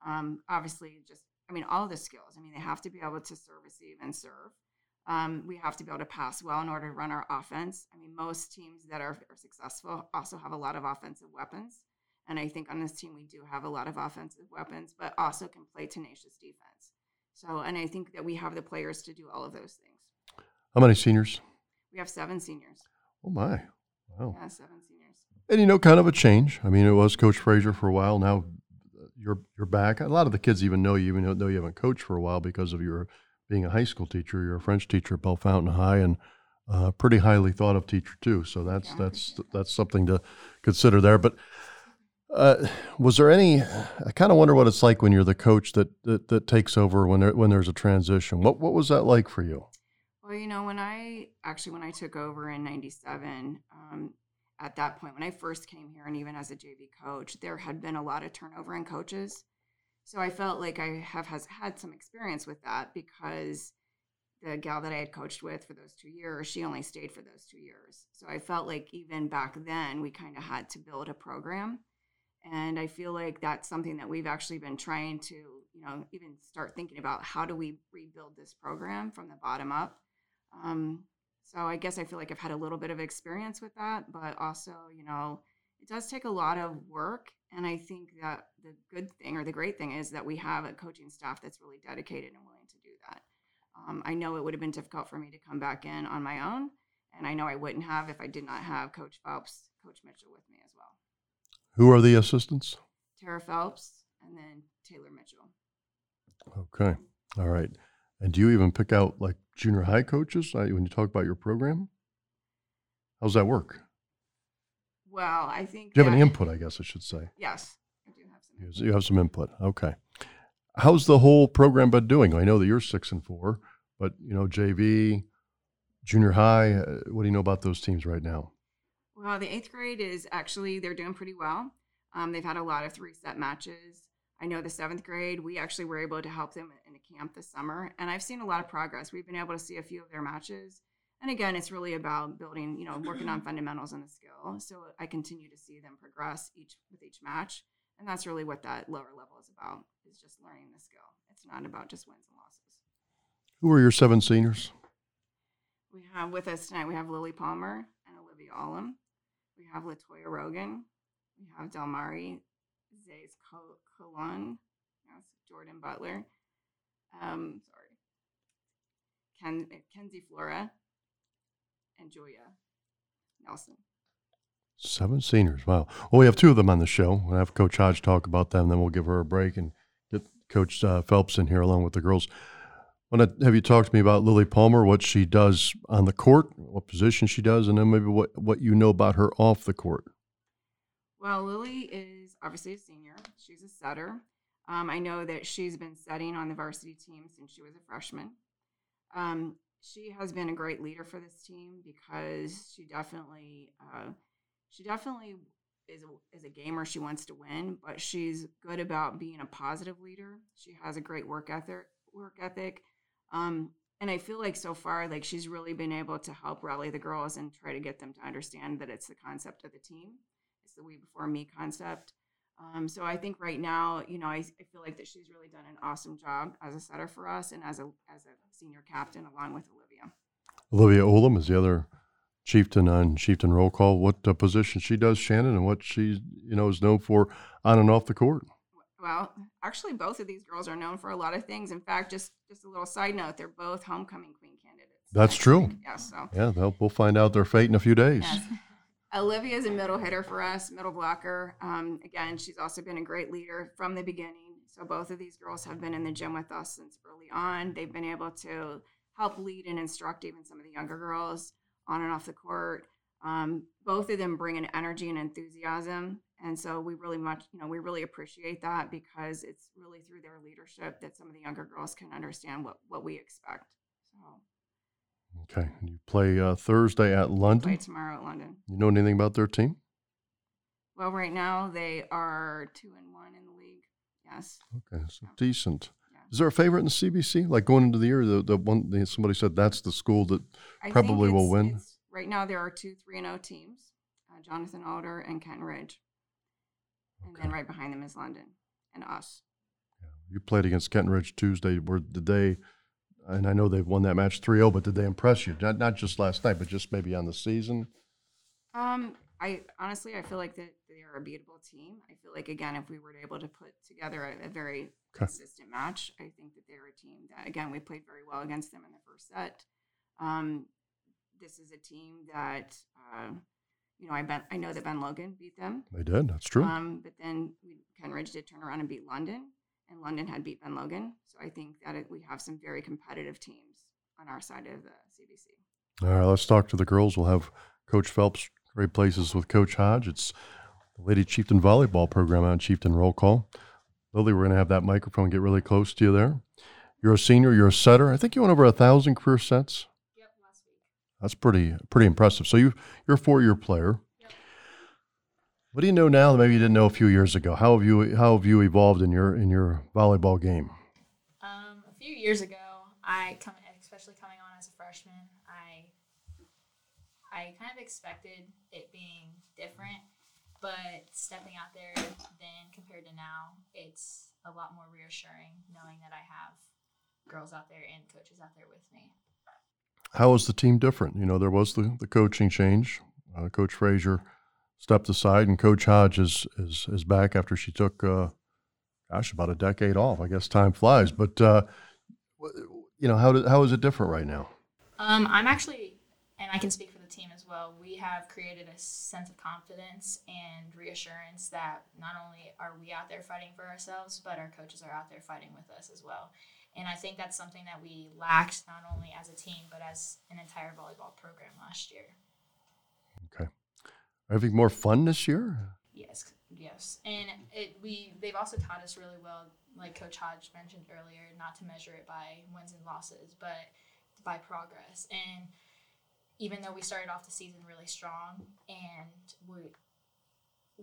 Um, obviously, just I mean all the skills. I mean they have to be able to serve, receive, and serve. Um, we have to be able to pass well in order to run our offense. I mean most teams that are, are successful also have a lot of offensive weapons, and I think on this team we do have a lot of offensive weapons, but also can play tenacious defense. So, and I think that we have the players to do all of those things.
How many seniors?
We have seven seniors.
Oh my, wow!
Yeah, seven seniors.
And you know, kind of a change. I mean, it was Coach Frazier for a while. Now uh, you're you're back. A lot of the kids even know you, even though you haven't coached for a while because of your being a high school teacher. You're a French teacher at Bellefontaine High, and uh, pretty highly thought of teacher too. So that's that's that's something to consider there. But uh, was there any? I kind of wonder what it's like when you're the coach that that, that takes over when there, when there's a transition. What what was that like for you?
Well, you know, when I actually when I took over in '97, um, at that point when I first came here, and even as a JV coach, there had been a lot of turnover in coaches. So I felt like I have has had some experience with that because the gal that I had coached with for those two years, she only stayed for those two years. So I felt like even back then we kind of had to build a program. And I feel like that's something that we've actually been trying to, you know, even start thinking about how do we rebuild this program from the bottom up. Um, so I guess I feel like I've had a little bit of experience with that, but also, you know, it does take a lot of work. And I think that the good thing or the great thing is that we have a coaching staff that's really dedicated and willing to do that. Um, I know it would have been difficult for me to come back in on my own, and I know I wouldn't have if I did not have Coach Phelps, Coach Mitchell with me as well.
Who are the assistants?
Tara Phelps and then Taylor Mitchell.
Okay. All right. And do you even pick out like junior high coaches uh, when you talk about your program? How's that work?
Well, I think.
Do you have any input, I guess I should say?
Yes, I do have some.
You you have some input. Okay. How's the whole program been doing? I know that you're six and four, but you know, JV, junior high, uh, what do you know about those teams right now?
Well, the eighth grade is actually they're doing pretty well. Um, they've had a lot of three set matches. I know the seventh grade, we actually were able to help them in a camp this summer, and I've seen a lot of progress. We've been able to see a few of their matches, and again, it's really about building, you know, working on fundamentals and the skill. So I continue to see them progress each with each match, and that's really what that lower level is about: is just learning the skill. It's not about just wins and losses.
Who are your seven seniors?
We have with us tonight, we have Lily Palmer and Olivia Olam. We have Latoya Rogan. We have Delmari Zays Colon. Yes, Jordan Butler. Um, sorry. Ken, Kenzie Flora. And Julia Nelson.
Seven seniors. Wow. Well, we have two of them on the show. We'll have Coach Hodge talk about them. Then we'll give her a break and get Coach uh, Phelps in here along with the girls. Want to have you talk to me about Lily Palmer, what she does on the court, what position she does, and then maybe what, what you know about her off the court.
Well, Lily is obviously a senior. She's a setter. Um, I know that she's been setting on the varsity team since she was a freshman. Um, she has been a great leader for this team because she definitely uh, she definitely is a, is a gamer. She wants to win, but she's good about being a positive leader. She has a great work ethic. Work ethic. Um, and I feel like so far, like she's really been able to help rally the girls and try to get them to understand that it's the concept of the team. It's the we before me concept. Um, so I think right now, you know, I, I feel like that she's really done an awesome job as a setter for us and as a as a senior captain along with Olivia.
Olivia Olam is the other chieftain on chieftain roll call. What uh, position she does, Shannon, and what she you know is known for on and off the court.
Well, actually, both of these girls are known for a lot of things. In fact, just just a little side note, they're both homecoming queen candidates.
That's true.
Yes. So
Yeah, they'll, we'll find out their fate in a few days.
Yes. Olivia is a middle hitter for us, middle blocker. Um, again, she's also been a great leader from the beginning. So both of these girls have been in the gym with us since early on. They've been able to help lead and instruct even some of the younger girls on and off the court. Um, both of them bring an energy and enthusiasm, and so we really much, you know, we really appreciate that because it's really through their leadership that some of the younger girls can understand what what we expect. So
Okay, you play uh, Thursday at London.
play tomorrow at London.
You know anything about their team?
Well, right now they are two and one in the league. Yes.
Okay, so decent.
Yeah.
Is there a favorite in the CBC? Like going into the year, the, the one the, somebody said that's the school that
I
probably will win.
Right now, there are two three and O teams: uh, Jonathan Alder and Kenton Ridge, and then right behind them is London and us.
You played against Kenton Ridge Tuesday. Where did they? And I know they've won that match 3-0, but did they impress you? Not not just last night, but just maybe on the season.
Um, I honestly, I feel like that they are a beatable team. I feel like again, if we were able to put together a, a very
Okay.
consistent match, I think that they're a team that again we played very well against them in the first set. Um, this is a team that uh, you know I bet I know that Ben Logan beat them.
They did. That's true.
Um, but then we, Kenton Ridge did turn around and beat London, and London had beat Ben Logan. So I think that it, we have some very competitive teams on our side of the CBC.
All right, let's talk to the girls. We'll have Coach Phelps trade places with Coach Hodge. It's the Lady Chieftain volleyball program on Chieftain Roll Call. Lily, we're going to have that microphone get really close to you there. You're a senior. You're a setter. I think you went over a thousand career sets.
Yep, last week.
That's pretty pretty impressive. So you you're a four year player. What do you know now that maybe you didn't know a few years ago? How have you how have you evolved in your in your volleyball game?
Um, a few years ago, I come, especially coming on as a freshman, I I kind of expected it being different, but stepping out there then compared to now, it's a lot more reassuring knowing that I have girls out there and coaches out there with me.
How is the team different? You know, there was the, the coaching change. Uh, Coach Frazier stepped aside, and Coach Hodge is is, is back after she took, uh, gosh, about a decade off. I guess time flies. But uh, you know, how did, how is it different right now?
Um, I'm actually, and I can speak for the team as well. We have created a sense of confidence and reassurance that not only are we out there fighting for ourselves, but our coaches are out there fighting with us as well. And I think that's something that we lacked not only as a team, but as an entire volleyball program last year.
Okay, having more fun this year.
Yes, yes, and it we they've also taught us really well, like Coach Hodge mentioned earlier, not to measure it by wins and losses, but by progress. And even though we started off the season really strong, and we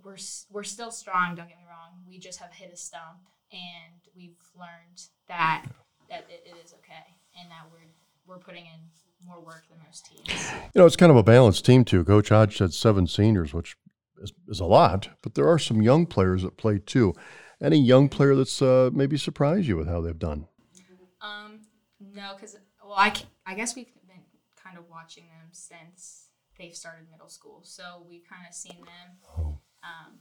we're we're still strong. Don't get me wrong. We just have hit a stump, and we've learned that that it, it is okay, and that we're we're putting in more work than most teams.
You know, it's kind of a balanced team too. Coach Hodge said seven seniors, which is, is a lot, but there are some young players that play too. Any young player that's uh, maybe surprised you with how they've done?
Um, no, because well, I I guess we've been kind of watching them since they've started middle school, so we've kind of seen them um,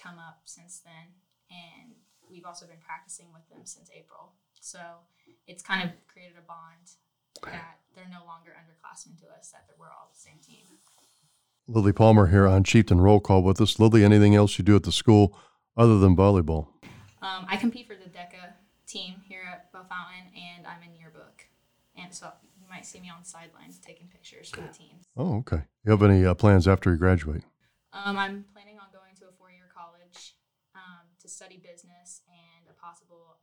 come up since then, and we've also been practicing with them since April. So it's kind of created a bond that they're no longer underclassmen to us, that we're all the same team.
Lily Palmer here on Chieftain Roll Call with us. Lily, anything else you do at the school other than volleyball?
Um, I compete for the DECA team here at Fountain, and I'm in yearbook. And so you might see me on sidelines taking pictures for the teams.
Oh, okay. You have any uh, plans after you graduate?
Um, I'm planning on going to a four year college um, to study business and a possible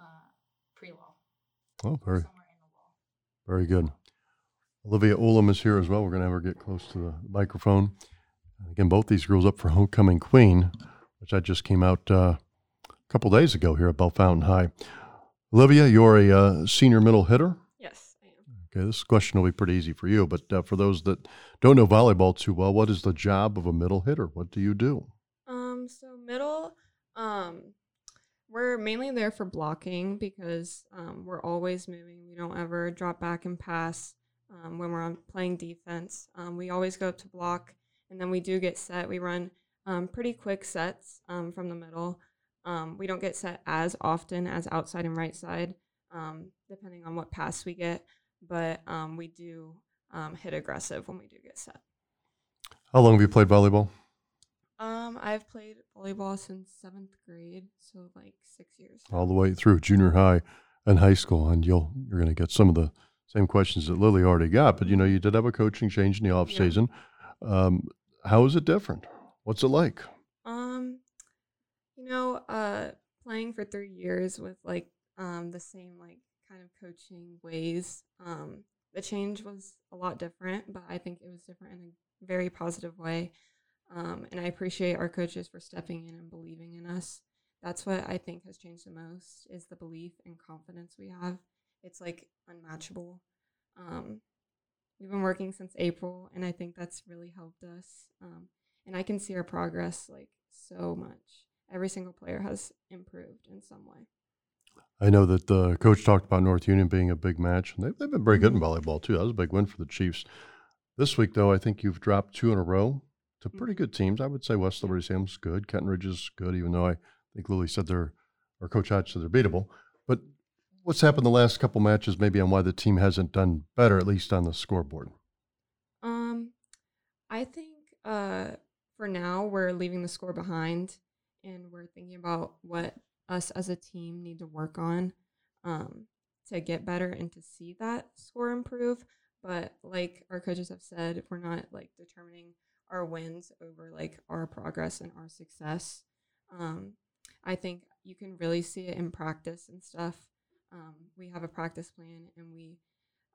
uh, pre law.
Oh, very, very good. Olivia Olam is here as well. We're going to have her get close to the microphone. Again, both these girls up for Homecoming Queen, which I just came out uh, a couple days ago here at Bellefontaine High. Olivia, you're a uh, senior middle hitter.
Yes, I am.
Okay, this question will be pretty easy for you, but uh, for those that don't know volleyball too well, what is the job of a middle hitter? What do you do?
Um, so middle, um, we're mainly there for blocking because um, we're always moving. We don't ever drop back and pass um, when we're on playing defense. Um, we always go up to block, and then we do get set. We run um, pretty quick sets um, from the middle. Um, we don't get set as often as outside and right side, depending on what pass we get, but we do hit aggressive when we do get set.
How long have you played volleyball?
Um, I've played volleyball since seventh grade, so like six years.
All the way through junior high and high school, and you'll you're going to get some of the same questions that Lily already got. But you know, you did have a coaching change in the off
Yeah.
season. Um, how is it different? What's it like?
Um, you know, uh, playing for three years with like um the same like kind of coaching ways. Um, the change was a lot different, but I think it was different in a very positive way. Um, and I appreciate our coaches for stepping in and believing in us. That's what I think has changed the most is the belief and confidence we have. It's like unmatchable. Um, we've been working since April, and I think that's really helped us. Um, and I can see our progress like so much. Every single player has improved in some way.
I know that the coach talked about North Union being a big match, and they've, they've been very good in volleyball too. That was a big win for the Chiefs. This week, though, I think you've dropped two in a row to pretty good teams. I would say West Liberty-Salem's good, Kenton Ridge is good, even though I think Lily said they're, or Coach Hodge said they're beatable. But what's happened the last couple matches, maybe on why the team hasn't done better, at least on the scoreboard?
Um, I think uh, for now we're leaving the score behind, and we're thinking about what us as a team need to work on um, to get better and to see that score improve. But like our coaches have said, we're not like determining our wins over like our progress and our success. Um, I think you can really see it in practice and stuff. Um, we have a practice plan and we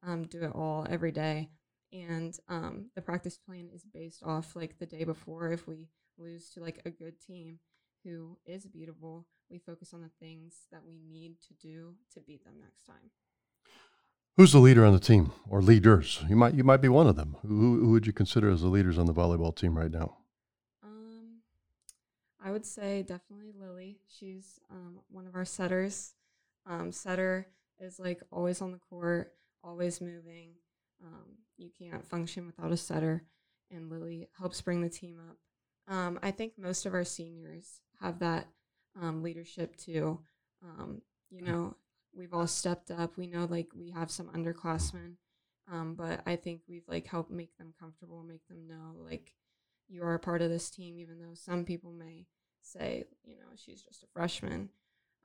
um, do it all every day. And um, the practice plan is based off like the day before. If we lose to like a good team who is beatable, we focus on the things that we need to do to beat them next time.
Who's the leader on the team, or leaders? You might you might be one of them. Who, who would you consider as the leaders on the volleyball team right now?
Um, I would say definitely Lily. She's um, one of our setters. Um, setter is like always on the court, always moving. Um, you can't function without a setter, and Lily helps bring the team up. Um, I think most of our seniors have that um, leadership too. Um, you know, we've all stepped up. We know like we have some underclassmen, um, but I think we've like helped make them comfortable, make them know like you are a part of this team, even though some people may say, you know, she's just a freshman.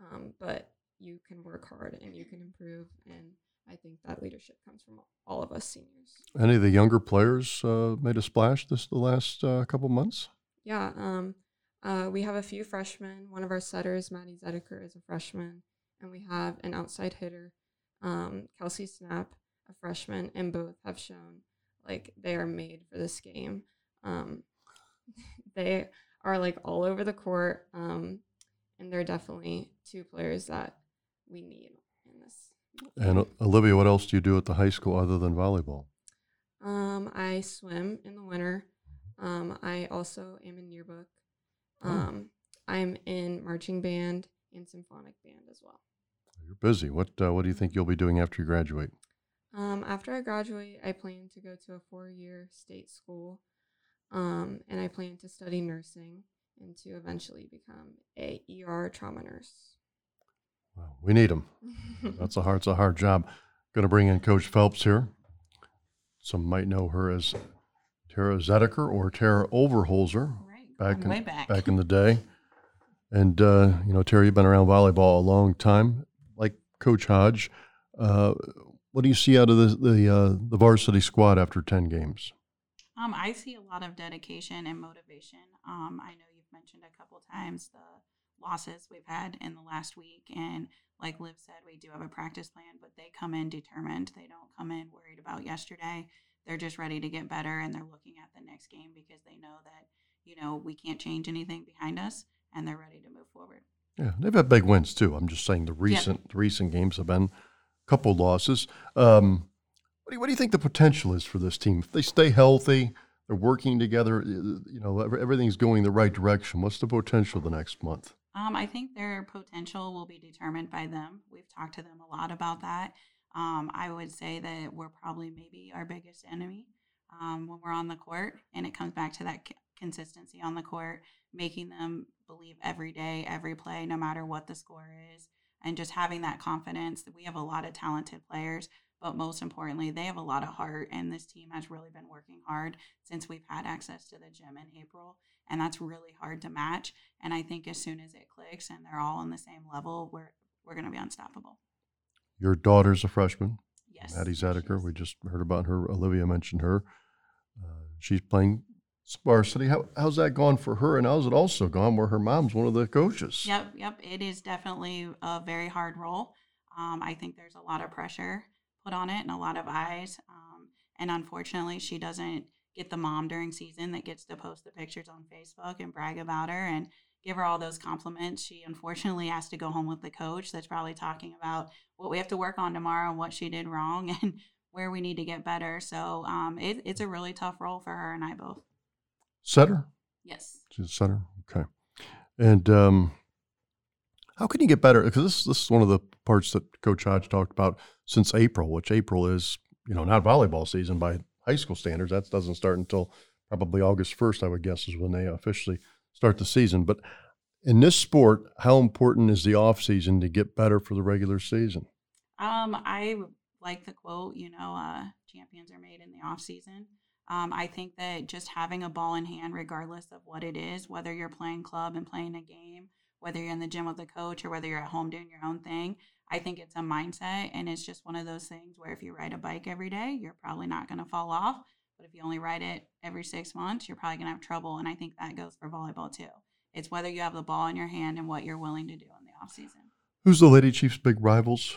Um, but you can work hard and you can improve. And I think that leadership comes from all of us seniors.
Any of the younger players uh, made a splash this the last uh, couple months?
Yeah. Um, uh, we have a few freshmen. One of our setters, Maddie Zedeker, is a freshman. And we have an outside hitter, um, Kelsey Snap, a freshman, and both have shown like they are made for this game. Um, they are like all over the court, um, and they're definitely two players that we need in this.
And uh, Olivia, what else do you do at the high school other than volleyball?
Um, I swim in the winter. Um, I also am in yearbook.
Oh.
Um, I'm in marching band and symphonic band as well.
You're busy. What uh, What do you think you'll be doing after you graduate?
Um, after I graduate, I plan to go to a four-year state school, um, and I plan to study nursing and to eventually become a ER trauma nurse.
Well, we need them. That's a hard. It's a hard job. Going to bring in Coach Phelps here. some might know her as Tara Zedeker or Tara Overholzer
Right.
back in,
way back.
back in the day. And uh, you know, Terry, you've been around volleyball a long time, like Coach Hodge. Uh, what do you see out of the the, uh, the varsity squad after ten games?
Um, I see a lot of dedication and motivation. Um, I know you've mentioned a couple times the losses we've had in the last week, and like Liv said, we do have a practice plan, but they come in determined. They don't come in worried about yesterday. They're just ready to get better, and they're looking at the next game because they know that you know we can't change anything behind us, and they're ready to move forward.
Yeah, they've had big wins too. I'm just saying the recent the recent games have been a couple losses. Um, what do you, what do you think the potential is for this team if they stay healthy? They're working together. You know, everything's going the right direction. What's the potential the next month?
Um, I think their potential will be determined by them. We've talked to them a lot about that. Um, I would say that we're probably maybe our biggest enemy um, when we're on the court, and it comes back to that c- consistency on the court, making them believe every day, every play, no matter what the score is, and just having that confidence that we have a lot of talented players. But most importantly, they have a lot of heart, and this team has really been working hard since we've had access to the gym in April and that's really hard to match. And I think as soon as it clicks and they're all on the same level, we're we're going to be unstoppable.
Your daughter's a freshman,
Yes,
Maddie
is.
We just heard about her. Olivia mentioned her. Uh, she's playing varsity. How, how's that gone for her? And how's it also gone where her mom's one of the coaches?
Yep, yep. It is definitely a very hard role. Um, I think there's a lot of pressure put on it and a lot of eyes. Um, and unfortunately, she doesn't get the mom during season that gets to post the pictures on Facebook and brag about her and give her all those compliments. She unfortunately has to go home with the coach that's probably talking about what we have to work on tomorrow and what she did wrong and where we need to get better. So um, it, it's a really tough role for her and I both.
Setter?
Yes.
She's a center. Okay. And um, how can you get better? Because this this is one of the parts that Coach Hodge talked about since April, which April is you know not volleyball season by high school standards. That doesn't start until probably August first, I would guess, is when they officially start the season. But in this sport, how important is the off season to get better for the regular season?
Um, I like the quote, you know, uh, champions are made in the off season. Um, I think that just having a ball in hand, regardless of what it is, whether you're playing club and playing a game, whether you're in the gym with a coach or whether you're at home doing your own thing, I think it's a mindset. And it's just one of those things where if you ride a bike every day, you're probably not going to fall off. But if you only ride it every six months, you're probably going to have trouble. And I think that goes for volleyball too. It's whether you have the ball in your hand and what you're willing to do in the off season.
Who's the Lady Chiefs' big rivals?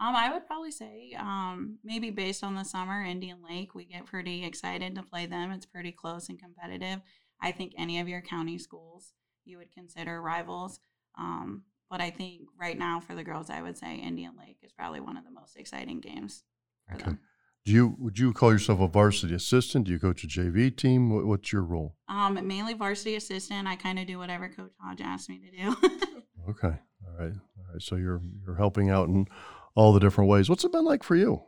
Um, I would probably say, um, maybe based on the summer, Indian Lake, we get pretty excited to play them. It's pretty close and competitive. I think any of your county schools you would consider rivals. Um, but I think right now for the girls, I would say Indian Lake is probably one of the most exciting games for
Okay.
them.
Do you would you call yourself a varsity assistant? Do you coach a JV team? What, what's your role?
Um, mainly varsity assistant. I kind of do whatever Coach Hodge asks me to do.
Okay, all right, all right. So you're you're helping out in all the different ways. What's it been like for you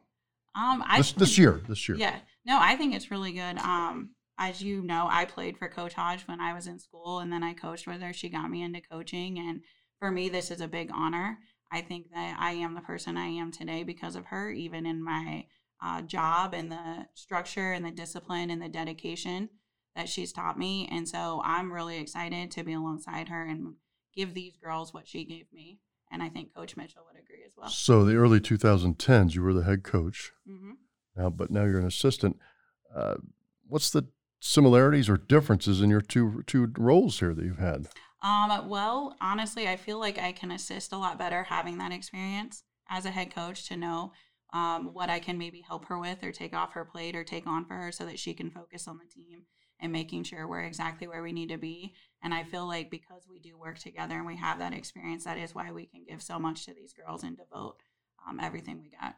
um, I
this this year? This year,
Yeah. No, I think it's really good. Um, as you know, I played for Coach Hodge when I was in school and then I coached with her. She got me into coaching and for me this is a big honor. I think that I am the person I am today because of her, even in my uh, job and the structure and the discipline and the dedication that she's taught me. And so I'm really excited to be alongside her and give these girls what she gave me. And I think Coach Mitchell would agree as well.
So the early 2010s, you were the head coach.
hmm
Now, but now you're an assistant. Uh, what's the similarities or differences in your two two roles here that you've had?
Um, well, honestly, I feel like I can assist a lot better having that experience as a head coach to know um, what I can maybe help her with or take off her plate or take on for her so that she can focus on the team and making sure we're exactly where we need to be. And I feel like because we do work together and we have that experience, that is why we can give so much to these girls and devote um, everything we got.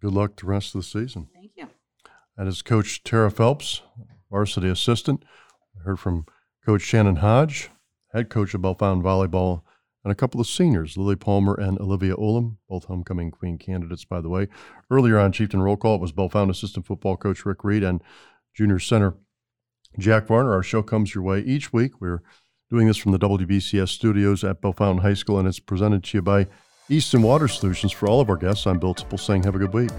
Good luck the rest of the season.
Thank you.
That is Coach Tara Phelps, varsity assistant. I heard from Coach Shannon Hodge, head coach of Bellefontaine Volleyball, and a couple of seniors, Lily Palmer and Olivia Olam, both homecoming queen candidates, by the way. Earlier on Chieftain Roll Call, it was Bellefontaine assistant football coach Rick Reed and junior center Jack Varner. Our show comes your way each week. We're doing this from the WBCS studios at Bellefontaine High School, and it's presented to you by Easton Water Solutions. For all of our guests, I'm Bill Tipple saying have a good week.